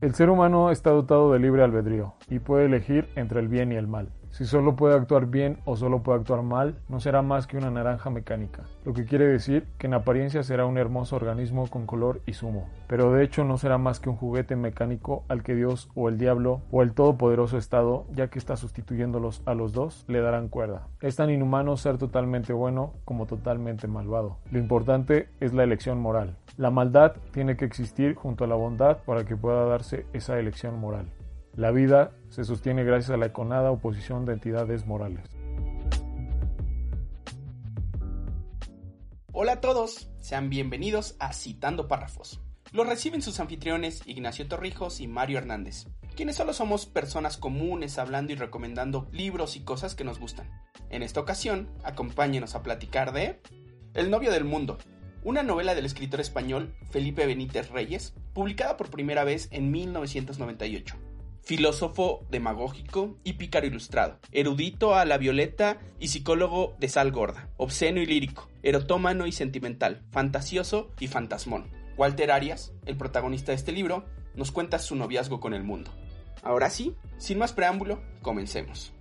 El ser humano está dotado de libre albedrío y puede elegir entre el bien y el mal. Si solo puede actuar bien o solo puede actuar mal, no será más que una naranja mecánica, lo que quiere decir que en apariencia será un hermoso organismo con color y zumo, pero de hecho no será más que un juguete mecánico al que Dios o el diablo o el todopoderoso Estado, ya que está sustituyéndolos a los dos, le darán cuerda. Es tan inhumano ser totalmente bueno como totalmente malvado. Lo importante es la elección moral. La maldad tiene que existir junto a la bondad para que pueda darse esa elección moral. La vida se sostiene gracias a la econada oposición de entidades morales. Hola a todos, sean bienvenidos a Citando Párrafos. Los reciben sus anfitriones Ignacio Torrijos y Mario Hernández, quienes solo somos personas comunes hablando y recomendando libros y cosas que nos gustan. En esta ocasión, acompáñenos a platicar de El novio del mundo, una novela del escritor español Felipe Benítez Reyes, publicada por primera vez en 1998 filósofo demagógico y pícaro ilustrado, erudito a la violeta y psicólogo de sal gorda, obsceno y lírico, erotómano y sentimental, fantasioso y fantasmón. Walter Arias, el protagonista de este libro, nos cuenta su noviazgo con el mundo. Ahora sí, sin más preámbulo, comencemos.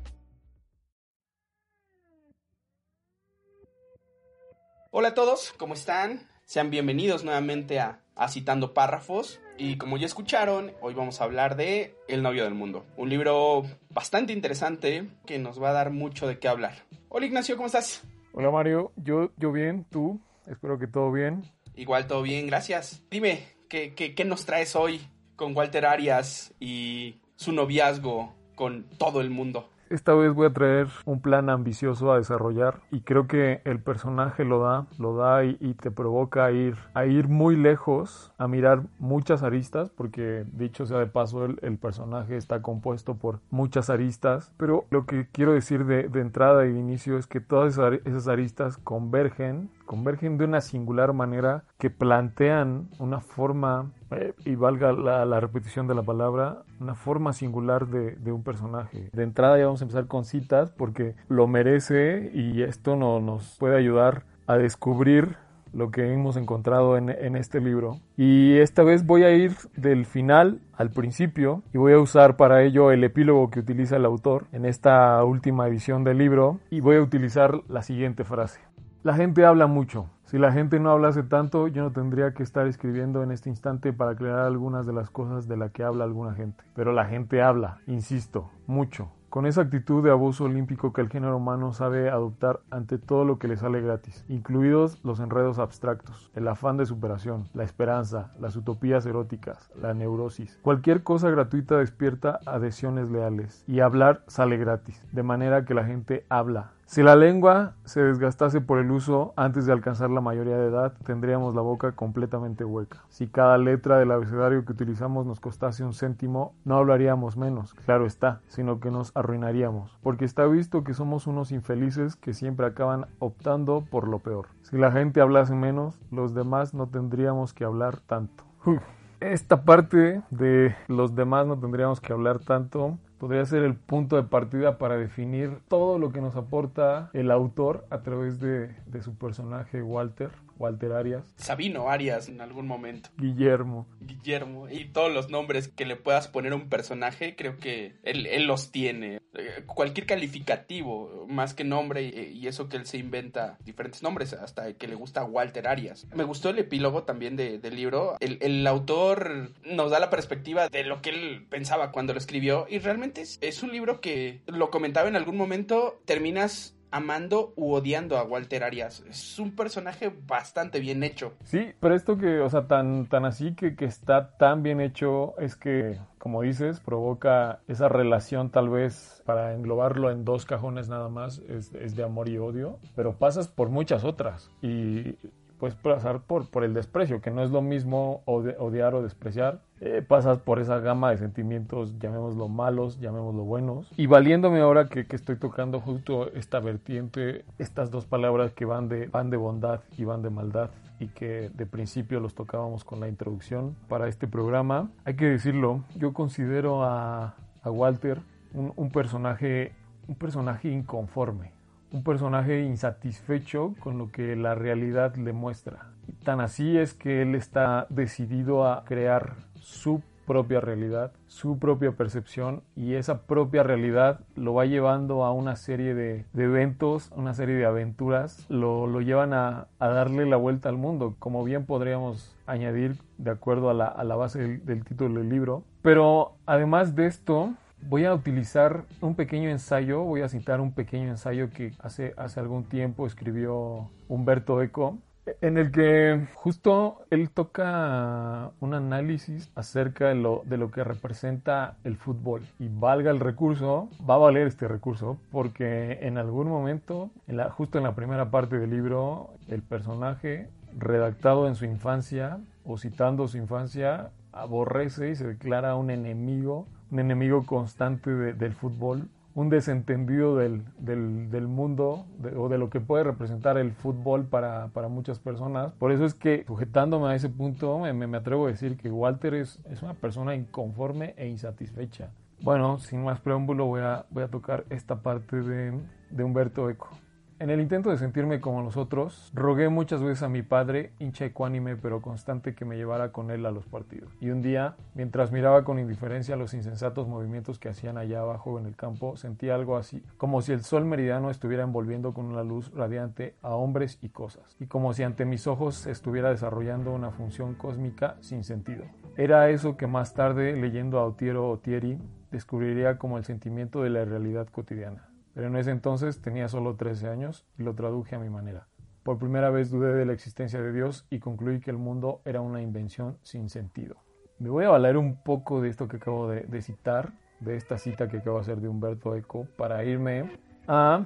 Hola a todos, ¿cómo están? Sean bienvenidos nuevamente a, a Citando Párrafos. Y como ya escucharon, hoy vamos a hablar de El novio del mundo. Un libro bastante interesante que nos va a dar mucho de qué hablar. Hola Ignacio, ¿cómo estás? Hola Mario, yo, yo bien, tú, espero que todo bien. Igual todo bien, gracias. Dime, ¿qué, qué, qué nos traes hoy con Walter Arias y su noviazgo con todo el mundo? Esta vez voy a traer un plan ambicioso a desarrollar y creo que el personaje lo da, lo da y, te provoca a ir, a ir muy lejos, a mirar muchas aristas, porque dicho sea de paso, el, personaje está compuesto por muchas aristas, pero lo que quiero decir de, de entrada y de inicio es que todas esas aristas convergen convergen de una singular manera que plantean una forma, eh, y valga la, repetición de la palabra, una forma singular de, un personaje. De entrada ya vamos a empezar con citas porque lo merece y esto no, nos puede ayudar a descubrir lo que hemos encontrado en, en, este libro. Y esta vez voy a ir del final al principio y voy a usar para ello el epílogo que utiliza el autor en esta última edición del libro y voy a utilizar la siguiente frase. La gente habla mucho. Si la gente no hablase tanto, yo no tendría que estar escribiendo en este instante para aclarar algunas de las cosas de las que habla alguna gente. Pero la gente habla, insisto, mucho. Con esa actitud de abuso olímpico que el género humano sabe adoptar ante todo lo que le sale gratis, incluidos los enredos abstractos, el afán de superación, la esperanza, las utopías eróticas, la neurosis. Cualquier cosa gratuita despierta adhesiones leales y hablar sale gratis, de manera que la gente habla, si la lengua se desgastase por el uso antes de alcanzar la mayoría de edad, tendríamos la boca completamente hueca. Si cada letra del abecedario que utilizamos nos costase un céntimo, no hablaríamos menos, claro está, sino que nos arruinaríamos, porque está visto que somos unos infelices que siempre acaban optando por lo peor. Si la gente hablase menos, los demás no tendríamos que hablar tanto. Esta parte de los demás no tendríamos que hablar tanto podría ser el punto de partida para definir todo lo que nos aporta el autor a través de, de, su personaje Walter, Walter Arias. Sabino Arias en algún momento. Guillermo. Guillermo. Y todos los nombres que le puedas poner a un personaje, creo que él, él los tiene. Cualquier calificativo, más que nombre, y eso que él se inventa diferentes nombres, hasta que le gusta Walter Arias. Me gustó el epílogo también de, del libro. El, el autor nos da la perspectiva de lo que él pensaba cuando lo escribió y realmente es, es un libro que, lo comentaba en algún momento, terminas amando u odiando a Walter Arias. Es un personaje bastante bien hecho. Sí, pero esto que, o sea, tan, tan así que, que está tan bien hecho es que, como dices, provoca esa relación tal vez para englobarlo en dos cajones nada más, es, es de amor y odio, pero pasas por muchas otras y puedes pasar por, por el desprecio, que no es lo mismo odiar o despreciar. Eh, pasas por esa gama de sentimientos, llamémoslo malos, llamémoslo buenos. Y valiéndome ahora que, estoy tocando justo esta vertiente, estas dos palabras que van de, van de bondad y van de maldad, y que de principio los tocábamos con la introducción para este programa, hay que decirlo, yo considero a, a Walter un personaje, un personaje inconforme un personaje insatisfecho con lo que la realidad le muestra. Tan así es que él está decidido a crear su propia realidad, su propia percepción y esa propia realidad lo va llevando a una serie de, eventos, una serie de aventuras, lo, lo llevan a, darle la vuelta al mundo, como bien podríamos añadir de acuerdo a la, a la base del, del título del libro. Pero además de esto, Voy a utilizar un pequeño ensayo, voy a citar un pequeño ensayo que hace, hace algún tiempo escribió Humberto Eco, en el que justo él toca un análisis acerca de lo, de lo que representa el fútbol. Y valga el recurso, va a valer este recurso, porque en algún momento, en la, justo en la primera parte del libro, el personaje, redactado en su infancia o citando su infancia, aborrece y se declara un enemigo un enemigo constante del fútbol, un desentendido del, del, mundo o de lo que puede representar el fútbol para, para, muchas personas. Por eso es que, sujetándome a ese punto, me, me atrevo a decir que Walter es, es, una persona inconforme e insatisfecha. Bueno, sin más preámbulo, voy a, voy a tocar esta parte de, de Humberto Eco. En el intento de sentirme como los otros, rogué muchas veces a mi padre, hincha ecuánime pero constante, que me llevara con él a los partidos. Y un día, mientras miraba con indiferencia los insensatos movimientos que hacían allá abajo en el campo, sentí algo así, como si el sol meridiano estuviera envolviendo con una luz radiante a hombres y cosas, y como si ante mis ojos estuviera desarrollando una función cósmica sin sentido. Era eso que más tarde, leyendo a Otiero Otieri, descubriría como el sentimiento de la realidad cotidiana pero en ese entonces tenía solo 13 años y lo traduje a mi manera. Por primera vez dudé de la existencia de Dios y concluí que el mundo era una invención sin sentido. Me voy a valer un poco de esto que acabo de, citar, de esta cita que acabo de hacer de Humberto Eco, para irme a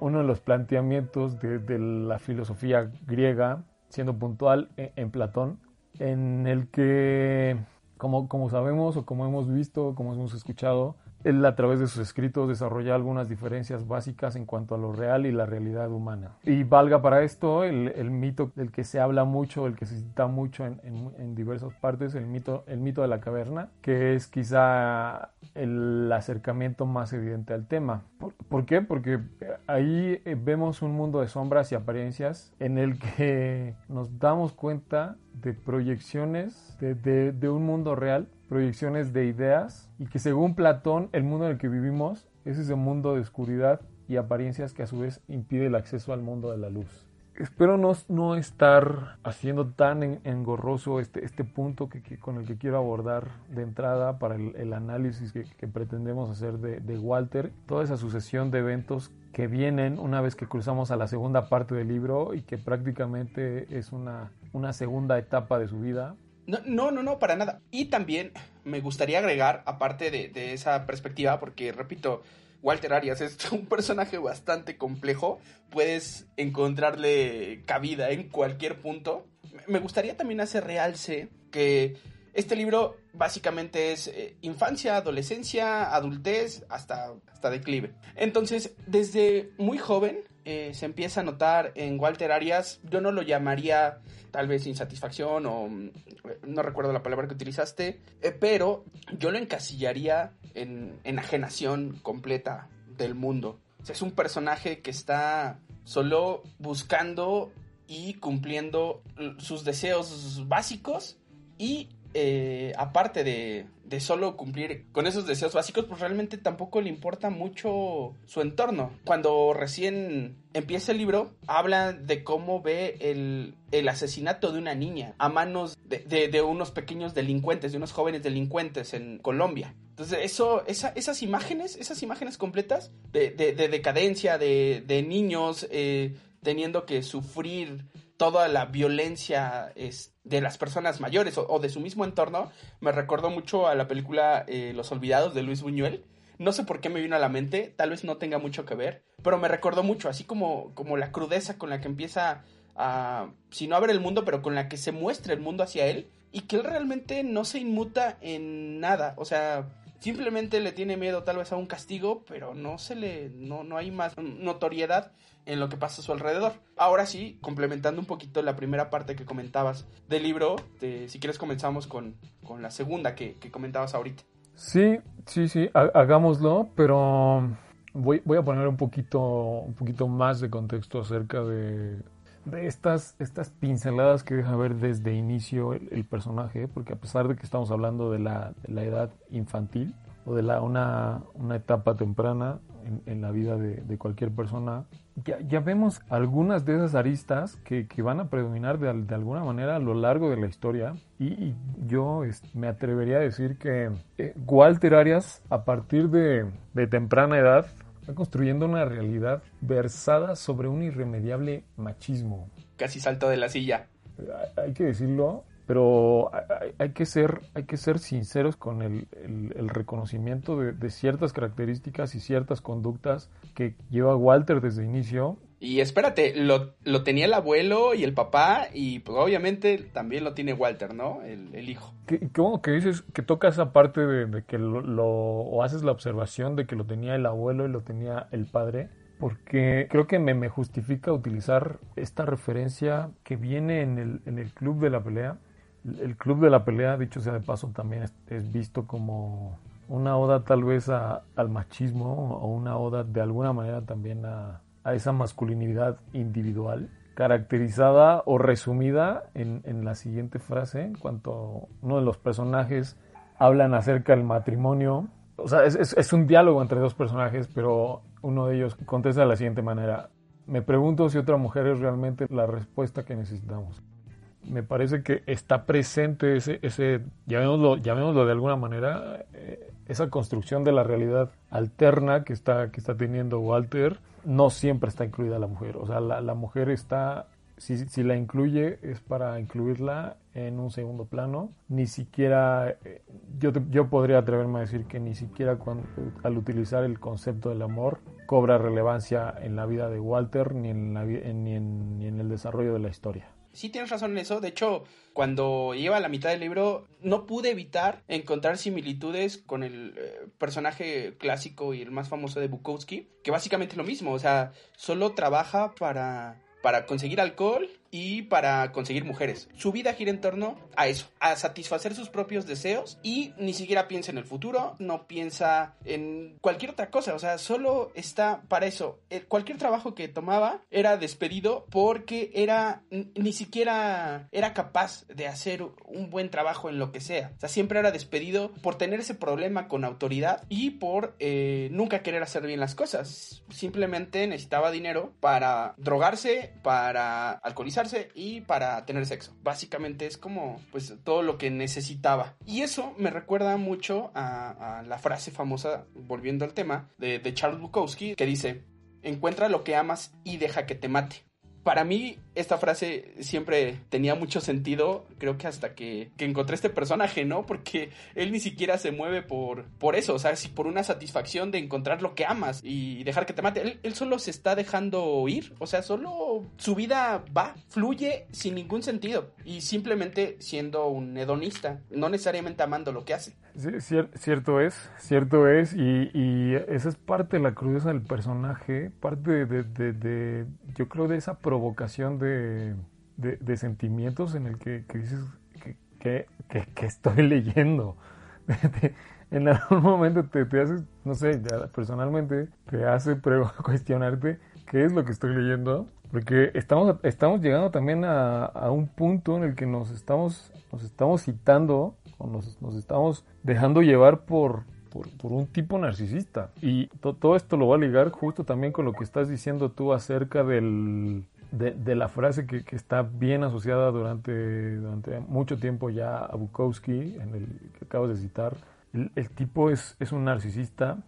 uno de los planteamientos de, la filosofía griega, siendo puntual en, en Platón, en el que, como, como sabemos o como hemos visto, como hemos escuchado, él a través de sus escritos desarrolla algunas diferencias básicas en cuanto a lo real y la realidad humana. Y valga para esto el, mito del que se habla mucho, el que se cita mucho en, en, diversas partes, el mito, el mito de la caverna, que es quizá el acercamiento más evidente al tema. ¿Por, qué? Porque ahí eh, vemos un mundo de sombras y apariencias en el que nos damos cuenta de proyecciones de un mundo real proyecciones de ideas y que según Platón el mundo en el que vivimos es ese mundo de oscuridad y apariencias que a su vez impide el acceso al mundo de la luz. Espero no, no estar haciendo tan engorroso este, este punto que, con el que quiero abordar de entrada para el, análisis que, pretendemos hacer de, de, Walter, toda esa sucesión de eventos que vienen una vez que cruzamos a la segunda parte del libro y que prácticamente es una, una segunda etapa de su vida, no, no, no, para nada. Y también me gustaría agregar, aparte de, esa perspectiva, porque repito, Walter Arias es un personaje bastante complejo, puedes encontrarle cabida en cualquier punto. Me gustaría también hacer realce que este libro básicamente es eh, infancia, adolescencia, adultez, hasta, hasta declive. Entonces, desde muy joven eh, se empieza a notar en Walter Arias, yo no lo llamaría tal vez insatisfacción o mm, no recuerdo la palabra que utilizaste, eh, pero yo lo encasillaría en enajenación completa del mundo. es un personaje que está solo buscando y cumpliendo sus deseos básicos y eh, aparte de, de, solo cumplir con esos deseos básicos, pues realmente tampoco le importa mucho su entorno. Cuando recién empieza el libro, habla de cómo ve el, el asesinato de una niña a manos de, de, unos pequeños delincuentes, de unos jóvenes delincuentes en Colombia. Entonces, eso, esa, esas imágenes, esas imágenes completas de, decadencia, de, niños eh, teniendo que sufrir toda la violencia de las personas mayores o, de su mismo entorno, me recordó mucho a la película eh, Los Olvidados de Luis Buñuel. No sé por qué me vino a la mente, tal vez no tenga mucho que ver, pero me recordó mucho, así como, como la crudeza con la que empieza a, si no a ver el mundo, pero con la que se muestra el mundo hacia él y que él realmente no se inmuta en nada, o sea, simplemente le tiene miedo tal vez a un castigo, pero no se le, no, no hay más notoriedad en lo que pasa a su alrededor. Ahora sí, complementando un poquito la primera parte que comentabas del libro, si quieres comenzamos con, con la segunda que, que, comentabas ahorita. Sí, sí, sí, hagámoslo, pero voy, voy a poner un poquito, un poquito más de contexto acerca de, de estas, estas pinceladas que deja ver desde inicio el, personaje, porque a pesar de que estamos hablando de la, de la edad infantil o de la, una, una etapa temprana en, la vida de, cualquier persona, ya, ya, vemos algunas de esas aristas que, que van a predominar de, de, alguna manera a lo largo de la historia. Y, yo me atrevería a decir que eh, Walter Arias, a partir de, de temprana edad, está construyendo una realidad versada sobre un irremediable machismo. Casi salto de la silla. Hay que decirlo, pero hay, que ser, hay que ser sinceros con el, reconocimiento de, ciertas características y ciertas conductas que lleva Walter desde inicio. Y espérate, lo, tenía el abuelo y el papá y pues obviamente también lo tiene Walter, ¿no? El, hijo. ¿Cómo que dices que toca esa parte de, que lo, o haces la observación de que lo tenía el abuelo y lo tenía el padre? porque creo que me, me, justifica utilizar esta referencia que viene en el, en el club de la pelea, el club de la pelea, dicho sea de paso, también es, visto como una oda tal vez al machismo o una oda de alguna manera también a, esa masculinidad individual, caracterizada o resumida en, la siguiente frase, en cuanto uno de los personajes hablan acerca del matrimonio. O sea, es, es un diálogo entre dos personajes, pero uno de ellos contesta de la siguiente manera. Me pregunto si otra mujer es realmente la respuesta que necesitamos me parece que está presente ese, ese llamémoslo, llamémoslo de alguna manera, eh, esa construcción de la realidad alterna que está, que está teniendo Walter, no siempre está incluida la mujer. O sea, la, mujer está, si, si, la incluye, es para incluirla en un segundo plano. Ni siquiera, eh, yo, yo podría atreverme a decir que ni siquiera cuando, al utilizar el concepto del amor cobra relevancia en la vida de Walter ni en, la, ni en, ni en el desarrollo de la historia sí tienes razón en eso. De hecho, cuando lleva a la mitad del libro, no pude evitar encontrar similitudes con el eh, personaje clásico y el más famoso de Bukowski, que básicamente es lo mismo. O sea, solo trabaja para, para conseguir alcohol y para conseguir mujeres. Su vida gira en torno a eso, a satisfacer sus propios deseos y ni siquiera piensa en el futuro, no piensa en cualquier otra cosa, o sea, solo está para eso. Eh, cualquier trabajo que tomaba era despedido porque era ni siquiera era capaz de hacer un buen trabajo en lo que sea. O sea, siempre era despedido por tener ese problema con autoridad y por eh, nunca querer hacer bien las cosas. Simplemente necesitaba dinero para drogarse, para alcoholizar y para tener sexo. Básicamente es como pues todo lo que necesitaba. Y eso me recuerda mucho a, la frase famosa, volviendo al tema, de, de Charles Bukowski, que dice, encuentra lo que amas y deja que te mate para mí esta frase siempre tenía mucho sentido, creo que hasta que, encontré este personaje, ¿no? Porque él ni siquiera se mueve por, por eso, o sea, si por una satisfacción de encontrar lo que amas y dejar que te mate, él, solo se está dejando ir, o sea, solo su vida va, fluye sin ningún sentido y simplemente siendo un hedonista, no necesariamente amando lo que hace. Cierto es, cierto es, y, esa es parte de la crudeza del personaje, parte de, yo creo, de esa provocación de, sentimientos en el que, dices que, estoy leyendo. en algún momento te, te haces, no sé, personalmente te hace cuestionarte qué es lo que estoy leyendo, porque estamos, estamos llegando también a, a un punto en el que nos estamos, nos estamos citando nos, nos estamos dejando llevar por, por, un tipo narcisista. Y todo esto lo va a ligar justo también con lo que estás diciendo tú acerca del, de, la frase que, está bien asociada durante, durante mucho tiempo ya a Bukowski, en el que acabas de citar. El, tipo es, es, un narcisista.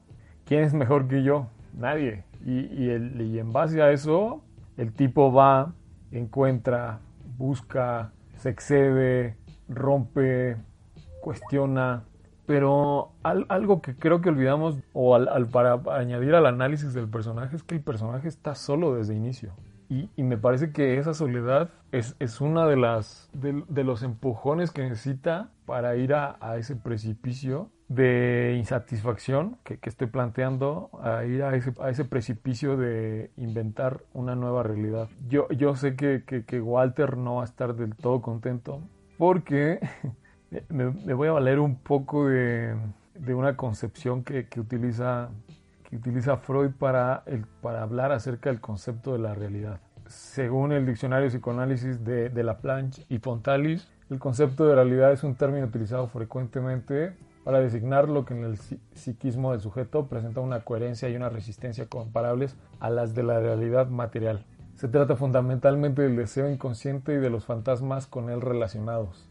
¿Quién es mejor que yo? Nadie. Y, y, el, y en base a eso, el tipo va, encuentra, busca, se excede, rompe, cuestiona, pero algo que creo que olvidamos, o al, para añadir al análisis del personaje, es que el personaje está solo desde inicio. Y, me parece que esa soledad es, es una de las de, los empujones que necesita para ir a, ese precipicio de insatisfacción que, estoy planteando, a ir a ese, a ese precipicio de inventar una nueva realidad. Yo, yo sé que, que Walter no va a estar del todo contento porque me, voy a valer un poco de, una concepción que, utiliza, utiliza Freud para, el, para hablar acerca del concepto de la realidad. según el diccionario psicoanálisis de, de Laplanche y Pontalis, el concepto de realidad es un término utilizado frecuentemente para designar lo que en el psiquismo del sujeto presenta una coherencia y una resistencia comparables a las de la realidad material. Se trata fundamentalmente del deseo inconsciente y de los fantasmas con él relacionados.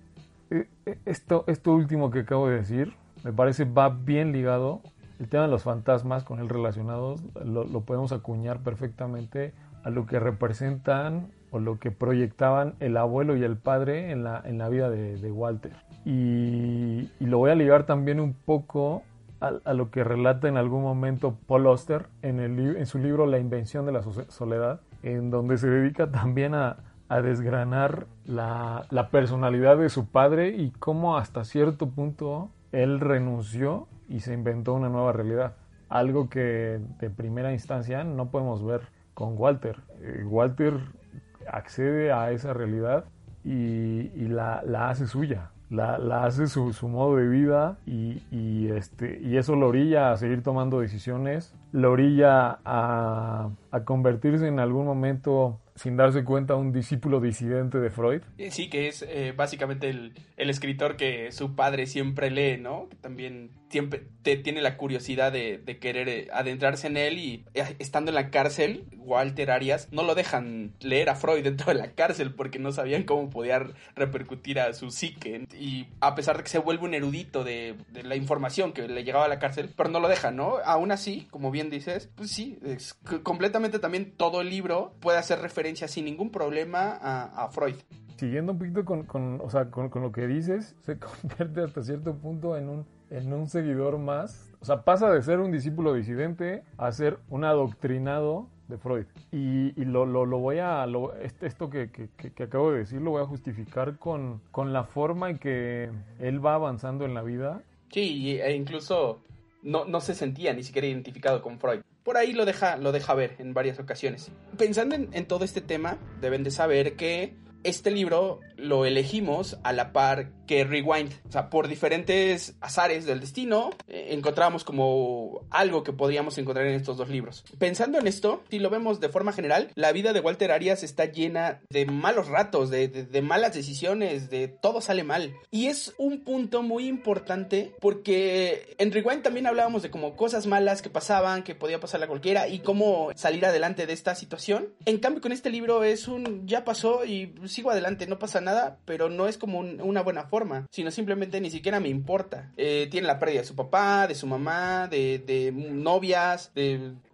E, e, esto, esto último que acabo de decir me parece va bien ligado. El tema de los fantasmas con él relacionados lo, podemos acuñar perfectamente a lo que representan o lo que proyectaban el abuelo y el padre en la, en la vida de, Walter. Y, lo voy a ligar también un poco a, lo que relata en algún momento Paul Oster en, el, en su libro La invención de la soledad, en donde se dedica también a, a desgranar la, la, personalidad de su padre y cómo hasta cierto punto él renunció y se inventó una nueva realidad. Algo que de primera instancia no podemos ver con Walter. Eh, Walter accede a esa realidad y, la, la, hace suya. La, la hace su, su, modo de vida y, este, y eso lo orilla a seguir tomando decisiones, lo orilla a, a convertirse en algún momento sin darse cuenta, un discípulo disidente de Freud. Eh, sí, que es eh, básicamente el, el, escritor que su padre siempre lee, ¿no? Que también siempre te, tiene la curiosidad de, querer eh, adentrarse en él y estando en la cárcel, Walter Arias no lo dejan leer a Freud dentro de la cárcel porque no sabían cómo podía repercutir a su psique. Y a pesar de que se vuelve un erudito de, de la información que le llegaba a la cárcel, pero no lo dejan, ¿no? Aún así, como bien dices, pues sí, es completamente también todo el libro puede hacer referencia sin ningún problema a, Freud. Siguiendo un poquito con, con, o sea, con, con, lo que dices, se convierte hasta cierto punto en un, en un seguidor más. O sea, pasa de ser un discípulo disidente a ser un adoctrinado de Freud. Y, y lo, lo, lo, voy a, lo, este, esto que, que, que, acabo de decir, lo voy a justificar con, con la forma en que él va avanzando en la vida. Sí, e incluso no, no se sentía ni siquiera identificado con Freud por ahí lo deja, lo deja ver en varias ocasiones. Pensando en, en, todo este tema, deben de saber que este libro lo elegimos a la par que Rewind. O sea, por diferentes azares del destino, eh, encontramos como algo que podríamos encontrar en estos dos libros. Pensando en esto, si lo vemos de forma general, la vida de Walter Arias está llena de malos ratos, de, de malas decisiones, de todo sale mal. Y es un punto muy importante porque en Rewind también hablábamos de como cosas malas que pasaban, que podía pasarle a cualquiera y cómo salir adelante de esta situación. En cambio, con este libro es un ya pasó y sigo adelante, no pasa nada, pero no es como una buena forma, sino simplemente ni siquiera me importa. Eh, tiene la pérdida de su papá, de su mamá, de, novias,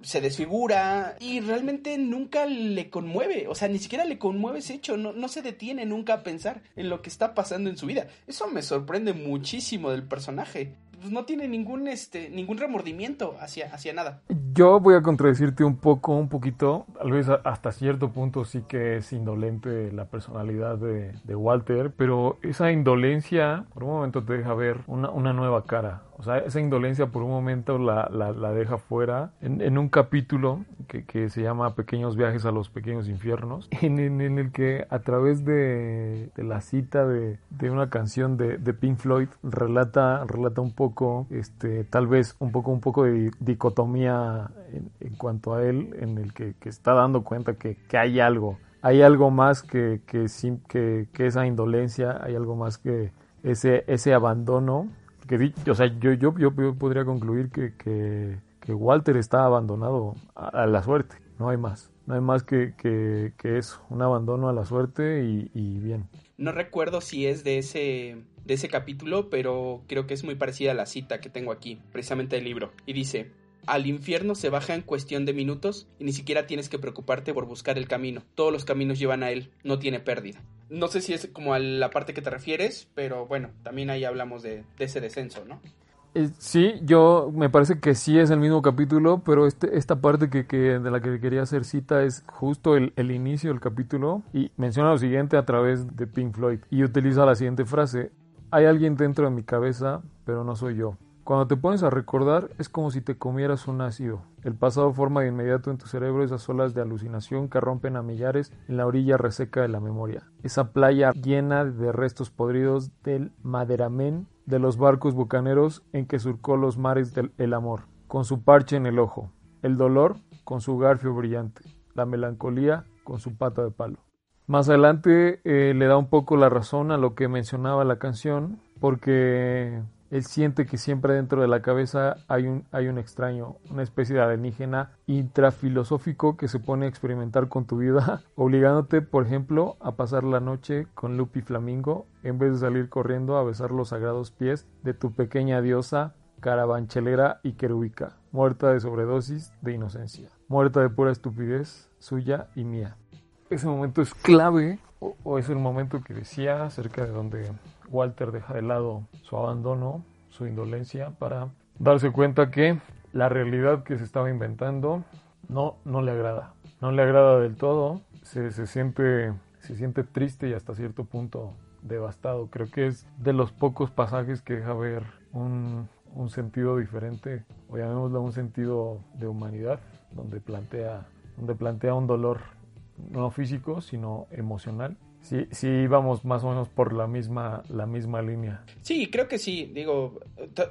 se desfigura y realmente nunca le conmueve, o sea, ni siquiera le conmueve ese hecho, no, no se detiene nunca a pensar en lo que está pasando en su vida. Eso me sorprende muchísimo del personaje pues no tiene ningún este ningún remordimiento hacia, hacia nada. Yo voy a contradecirte un poco, un poquito, tal vez hasta cierto punto sí que es indolente la personalidad de, Walter, pero esa indolencia por un momento te deja ver una, una nueva cara. O sea, esa indolencia por un momento la, la, la deja fuera en, en un capítulo que, que, se llama Pequeños viajes a los pequeños infiernos, en, en, el que a través de, de la cita de, de una canción de, de, Pink Floyd relata, relata un poco, este, tal vez un poco, un poco de dicotomía en, en cuanto a él, en el que, que está dando cuenta que, que hay algo, hay algo más que, que, que, que esa indolencia, hay algo más que ese, ese abandono que, o sea, yo, yo, yo, podría concluir que, que, Walter está abandonado a, la suerte, no hay más. No hay más que, que, que eso, un abandono a la suerte y, y, bien. No recuerdo si es de ese, de ese capítulo, pero creo que es muy parecida a la cita que tengo aquí, precisamente del libro. Y dice, al infierno se baja en cuestión de minutos y ni siquiera tienes que preocuparte por buscar el camino. Todos los caminos llevan a él, no tiene pérdida. No sé si es como a la parte que te refieres, pero bueno, también ahí hablamos de, ese descenso, ¿no? Eh, sí, yo me parece que sí es el mismo capítulo, pero este, esta parte que, de la que quería hacer cita es justo el, inicio del capítulo y menciona lo siguiente a través de Pink Floyd y utiliza la siguiente frase, hay alguien dentro de mi cabeza, pero no soy yo. Cuando te pones a recordar es como si te comieras un ácido. El pasado forma de inmediato en tu cerebro esas olas de alucinación que rompen a millares en la orilla reseca de la memoria. Esa playa llena de restos podridos del maderamen de los barcos bucaneros en que surcó los mares del amor, con su parche en el ojo. El dolor con su garfio brillante. La melancolía con su pata de palo. Más adelante eh, le da un poco la razón a lo que mencionaba la canción, porque él siente que siempre dentro de la cabeza hay un, hay un extraño, una especie de alienígena intrafilosófico que se pone a experimentar con tu vida, obligándote, por ejemplo, a pasar la noche con Lupi Flamingo en vez de salir corriendo a besar los sagrados pies de tu pequeña diosa carabanchelera y querúbica, muerta de sobredosis de inocencia, muerta de pura estupidez suya y mía. Ese momento es clave o, es el momento que decía acerca de donde Walter deja de lado su abandono, su indolencia para darse cuenta que la realidad que se estaba inventando no, no le agrada. No le agrada del todo, se, se, siente, se siente triste y hasta cierto punto devastado. Creo que es de los pocos pasajes que deja ver un, un sentido diferente, o llamémoslo un sentido de humanidad, donde plantea, donde plantea un dolor no físico, sino emocional. Sí, sí vamos más o menos por la misma, la misma línea. Sí, creo que sí. Digo,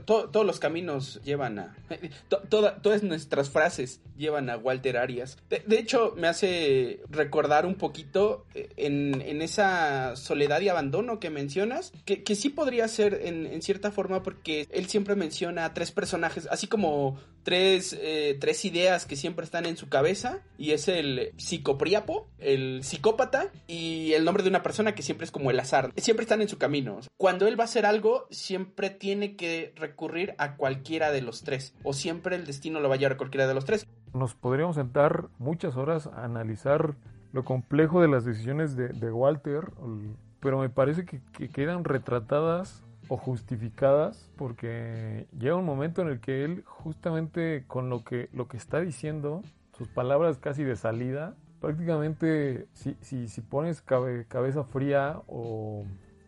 todos los caminos llevan a... todas nuestras frases llevan a Walter Arias. De, hecho, me hace recordar un poquito eh, en, esa soledad y abandono que mencionas, que, que sí podría ser en, en, cierta forma porque él siempre menciona tres personajes, así como tres, eh, tres ideas que siempre están en su cabeza y es el psicopríapo, el psicópata y el nombre de una persona que siempre es como el azar. Siempre están en su camino. Cuando él va a hacer algo, siempre tiene que recurrir a cualquiera de los tres o siempre el destino lo va a llevar a cualquiera de los tres. Nos podríamos sentar muchas horas a analizar lo complejo de las decisiones de, Walter, pero me parece que quedan retratadas o justificadas porque llega un momento en el que él justamente con lo que, lo que está diciendo, sus palabras casi de salida, prácticamente si, si, si pones cabeza fría o,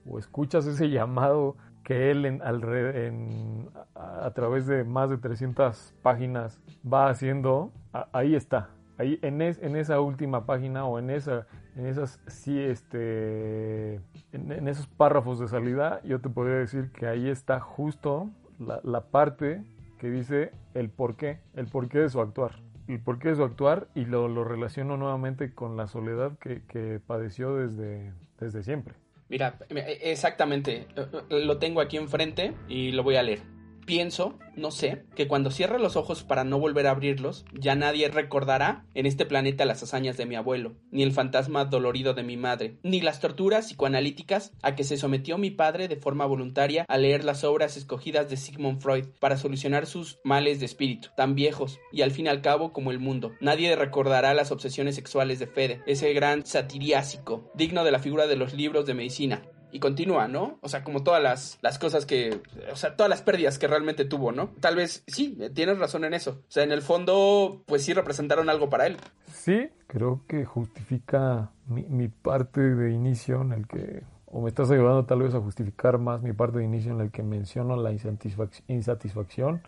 o, escuchas ese llamado que él en, a, través de más de 300 páginas va haciendo, ahí está. Ahí en, en esa última página o en esa en esas sí este en, esos párrafos de salida, yo te podría decir que ahí está justo la, parte que dice el porqué, el porqué de su actuar. El porqué de su actuar y lo, lo relaciono nuevamente con la soledad que, que padeció desde, desde siempre. Mira, exactamente, lo tengo aquí enfrente y lo voy a leer. Pienso, no sé, que cuando cierre los ojos para no volver a abrirlos, ya nadie recordará en este planeta las hazañas de mi abuelo, ni el fantasma dolorido de mi madre, ni las torturas psicoanalíticas a que se sometió mi padre de forma voluntaria a leer las obras escogidas de Sigmund Freud para solucionar sus males de espíritu, tan viejos y al fin y al cabo como el mundo. Nadie recordará las obsesiones sexuales de Fede, ese gran satiriásico, digno de la figura de los libros de medicina, y continúa, ¿no? O sea, como todas las, las cosas que, o sea, todas las pérdidas que realmente tuvo, ¿no? Tal vez sí, tienes razón en eso. O sea, en el fondo, pues sí representaron algo para él. Sí, creo que justifica mi, parte de inicio en el que, o me estás ayudando tal vez a justificar más mi parte de inicio en el que menciono la insatisfacción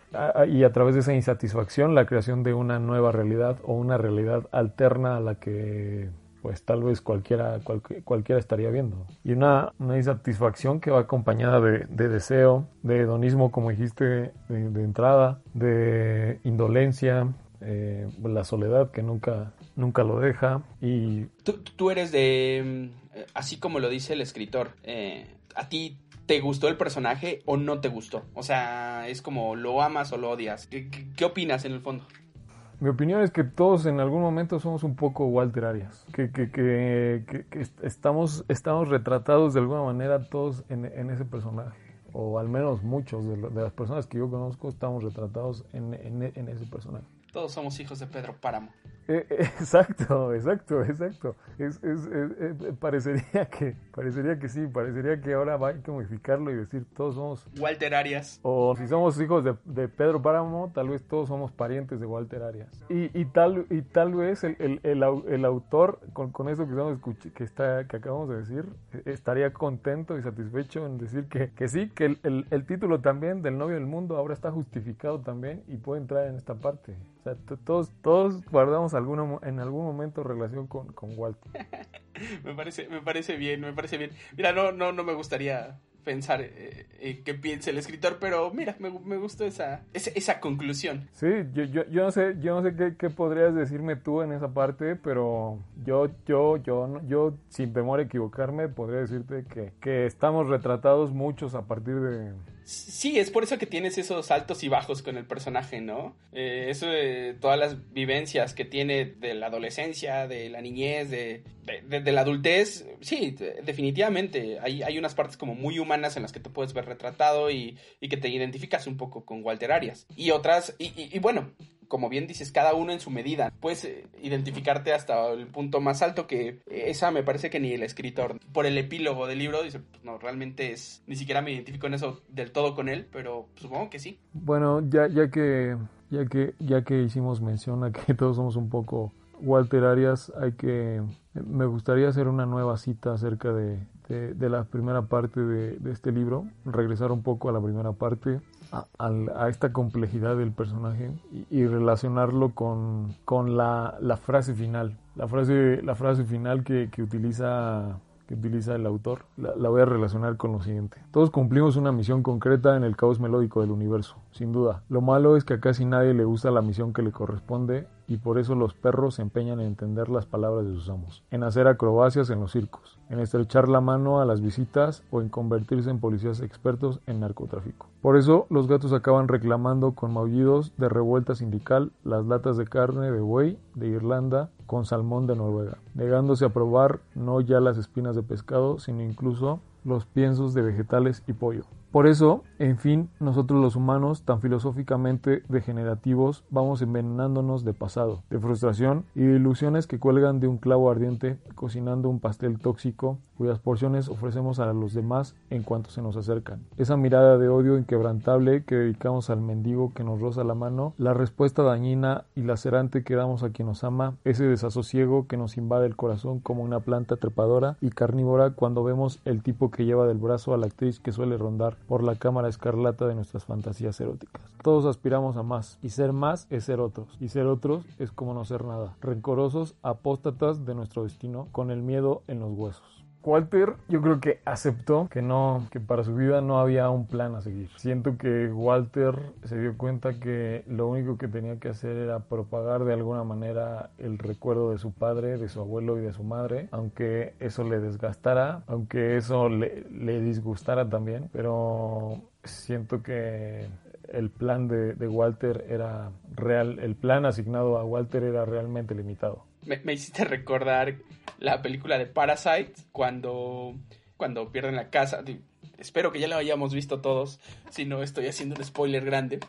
y a través de esa insatisfacción la creación de una nueva realidad o una realidad alterna a la que pues tal vez cualquiera, cualquiera estaría viendo. Y una, una insatisfacción que va acompañada de, deseo, de hedonismo, como dijiste de, entrada, de indolencia, eh, la soledad que nunca, nunca lo deja. Y... Tú, eres de, mm, así como lo dice el escritor, eh, a ti ¿Te gustó el personaje o no te gustó? O sea, es como lo amas o lo odias. qué opinas en el fondo? Mi opinión es que todos en algún momento somos un poco Walter Arias, que, que, que, que estamos, estamos retratados de alguna manera todos en, en ese personaje, o al menos muchos de, de, las personas que yo conozco estamos retratados en, en, en ese personaje. Todos somos hijos de Pedro Páramo. Eh, eh, exacto, exacto, exacto. Es, es, eh, parecería que parecería que sí, parecería que ahora va a hay que modificarlo y decir todos somos Walter Arias. O si somos hijos de, de Pedro Páramo, tal vez todos somos parientes de Walter Arias. Y, y tal y tal vez el, el, el, el autor con, con, eso que estamos que está que acabamos de decir estaría contento y satisfecho en decir que, que sí, que el, título también del novio del mundo ahora está justificado también y puede entrar en esta parte. O sea, todos todos guardamos alguno, en algún momento relación con, con Walter. me, parece, me parece bien, me parece bien. Mira, no, no, no me gustaría pensar eh, eh, qué piensa el escritor, pero mira, me, me gustó esa, esa, esa, conclusión. Sí, yo, yo, yo, no sé, yo no sé qué, qué, podrías decirme tú en esa parte, pero yo, yo, yo, yo, sin temor a equivocarme, podría decirte que, que estamos retratados muchos a partir de, Sí, es por eso que tienes esos altos y bajos con el personaje, ¿no? Eh, eso de todas las vivencias que tiene de la adolescencia, de la niñez, de, de, la adultez, sí, definitivamente. Hay, hay unas partes como muy humanas en las que te puedes ver retratado y, y que te identificas un poco con Walter Arias. Y otras, y bueno, como bien dices, cada uno en su medida. Puedes eh, identificarte hasta el punto más alto que esa me parece que ni el escritor. Por el epílogo del libro dice, pues no, realmente es, ni siquiera me identifico en eso del todo con él, pero supongo que sí. Bueno, ya, ya que, ya que, ya que hicimos mención a que todos somos un poco Walter Arias, hay que, me gustaría hacer una nueva cita acerca de, de, de la primera parte de, de, este libro, regresar un poco a la primera parte, a, esta complejidad del personaje y, y relacionarlo con, con la, la, frase final, la frase, la frase final que, que utiliza que utiliza el autor, la, la, voy a relacionar con lo siguiente. Todos cumplimos una misión concreta en el caos melódico del universo, sin duda. Lo malo es que a casi nadie le gusta la misión que le corresponde y por eso los perros se empeñan en entender las palabras de sus amos, en hacer acrobacias en los circos, en estrechar la mano a las visitas o en convertirse en policías expertos en narcotráfico. Por eso los gatos acaban reclamando con maullidos de revuelta sindical las latas de carne de buey de Irlanda con salmón de Noruega, negándose a probar no ya las espinas de pescado, sino incluso los piensos de vegetales y pollo. Por eso, en fin, nosotros los humanos, tan filosóficamente degenerativos, vamos envenenándonos de pasado, de frustración y de ilusiones que cuelgan de un clavo ardiente, cocinando un pastel tóxico cuyas porciones ofrecemos a los demás en cuanto se nos acercan. Esa mirada de odio inquebrantable que dedicamos al mendigo que nos roza la mano, la respuesta dañina y lacerante que damos a quien nos ama, ese desasosiego que nos invade el corazón como una planta trepadora y carnívora cuando vemos el tipo que lleva del brazo a la actriz que suele rondar por la cámara escarlata de nuestras fantasías eróticas. Todos aspiramos a más, y ser más es ser otros, y ser otros es como no ser nada, rencorosos, apóstatas de nuestro destino, con el miedo en los huesos. Walter yo creo que aceptó que no que para su vida no había un plan a seguir. Siento que Walter se dio cuenta que lo único que tenía que hacer era propagar de alguna manera el recuerdo de su padre, de su abuelo y de su madre, aunque eso le desgastara, aunque eso le, disgustara también, pero siento que el plan de, Walter era real, el plan asignado a Walter era realmente limitado. Me, hiciste recordar la película de Parasite cuando, cuando pierden la casa. Espero que ya la hayamos visto todos, si no estoy haciendo un spoiler grande.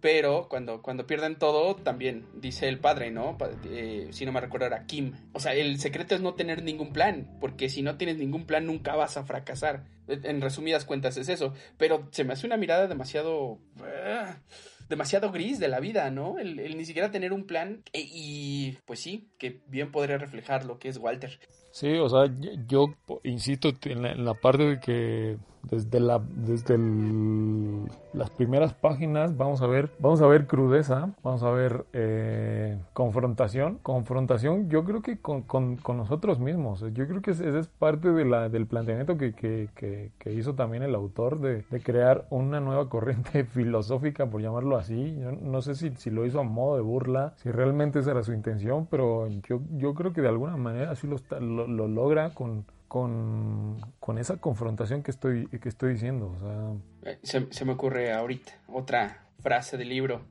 Pero cuando, cuando pierden todo, también dice el padre, ¿no? Eh, si no me recuerdo era Kim. O sea, el secreto es no tener ningún plan, porque si no tienes ningún plan nunca vas a fracasar. En resumidas cuentas es eso. Pero se me hace una mirada demasiado... Uh, demasiado gris de la vida, ¿no? El, el, ni siquiera tener un plan e, y pues sí, que bien podría reflejar lo que es Walter. Sí, o sea, yo, insisto en la, en la, parte de que desde la desde las primeras páginas vamos a ver vamos a ver crudeza, vamos a ver eh, confrontación, confrontación. Yo creo que con, con, con, nosotros mismos. Yo creo que esa es parte de la, del planteamiento que, que, que, que hizo también el autor de, de, crear una nueva corriente filosófica, por llamarlo así. Yo no sé si, si lo hizo a modo de burla, si realmente esa era su intención, pero yo, yo creo que de alguna manera así lo, lo, lo logra con, con, con, esa confrontación que estoy, que estoy diciendo. Sea... se, se, me ocurre ahorita otra frase del libro.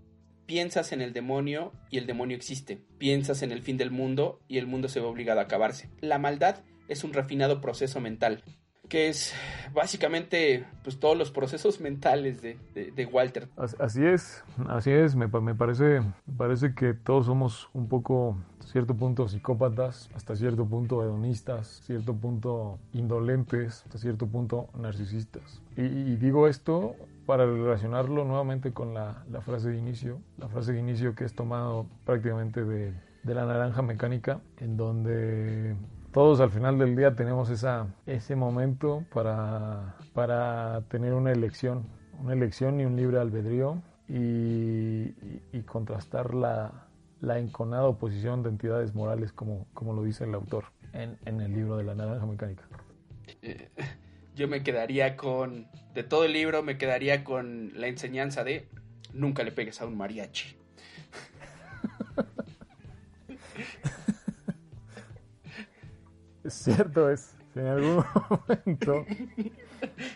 Piensas en el demonio y el demonio existe. Piensas en el fin del mundo y el mundo se ve obligado a acabarse. La maldad es un refinado proceso mental que es básicamente pues todos los procesos mentales de, de, de Walter. Así es, así es, me, me, parece, me parece que todos somos un poco, hasta cierto punto, psicópatas, hasta cierto punto hedonistas, cierto punto indolentes, hasta cierto punto narcisistas. Y, y digo esto para relacionarlo nuevamente con la, la, frase de inicio, la frase de inicio que es tomado prácticamente de, de la naranja mecánica, en donde todos al final del día tenemos ese momento para, para tener una elección, una elección y un libre albedrío y contrastar la, la, enconada oposición de entidades morales como, como lo dice el autor en, en, el libro de la naranja mecánica. Eh, yo me quedaría con, de todo el libro, me quedaría con la enseñanza de nunca le pegues a un mariachi. Cierto, es. Si en algún momento,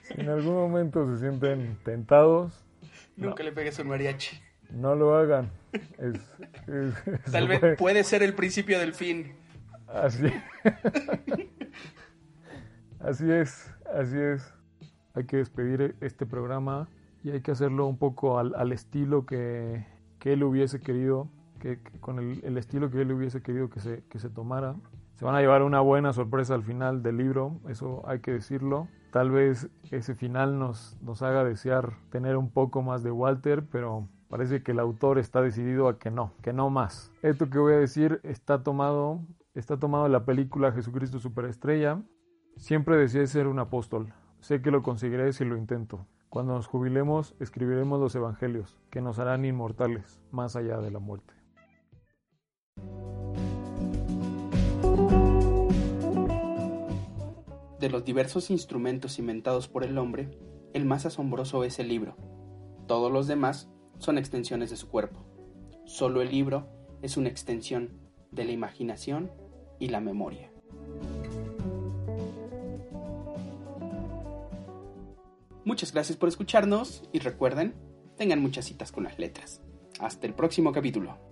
si en algún momento se sienten tentados, Nunca le pegues un mariachi. no lo hagan. Es, es- Tal vez puede- puede ser el principio del fin. Así. así es, así es. Hay que despedir este programa y hay que hacerlo un poco al, al estilo que, que él hubiese querido, que, que con el, el estilo que él hubiese querido que se, que se tomara. Se van a llevar una buena sorpresa al final del libro, eso hay que decirlo. Tal vez ese final nos, nos haga desear tener un poco más de Walter, pero parece que el autor está decidido a que no, que no más. Esto que voy a decir está tomado, está tomado la película Jesucristo Superestrella. Siempre deseé ser un apóstol. Sé que lo conseguiré si lo intento. Cuando nos jubilemos, escribiremos los evangelios, que nos harán inmortales, más allá de la muerte. De los diversos instrumentos inventados por el hombre, el más asombroso es el libro. Todos los demás son extensiones de su cuerpo. Solo el libro es una extensión de la imaginación y la memoria. Muchas gracias por escucharnos y recuerden, tengan muchas citas con las letras. Hasta el próximo capítulo.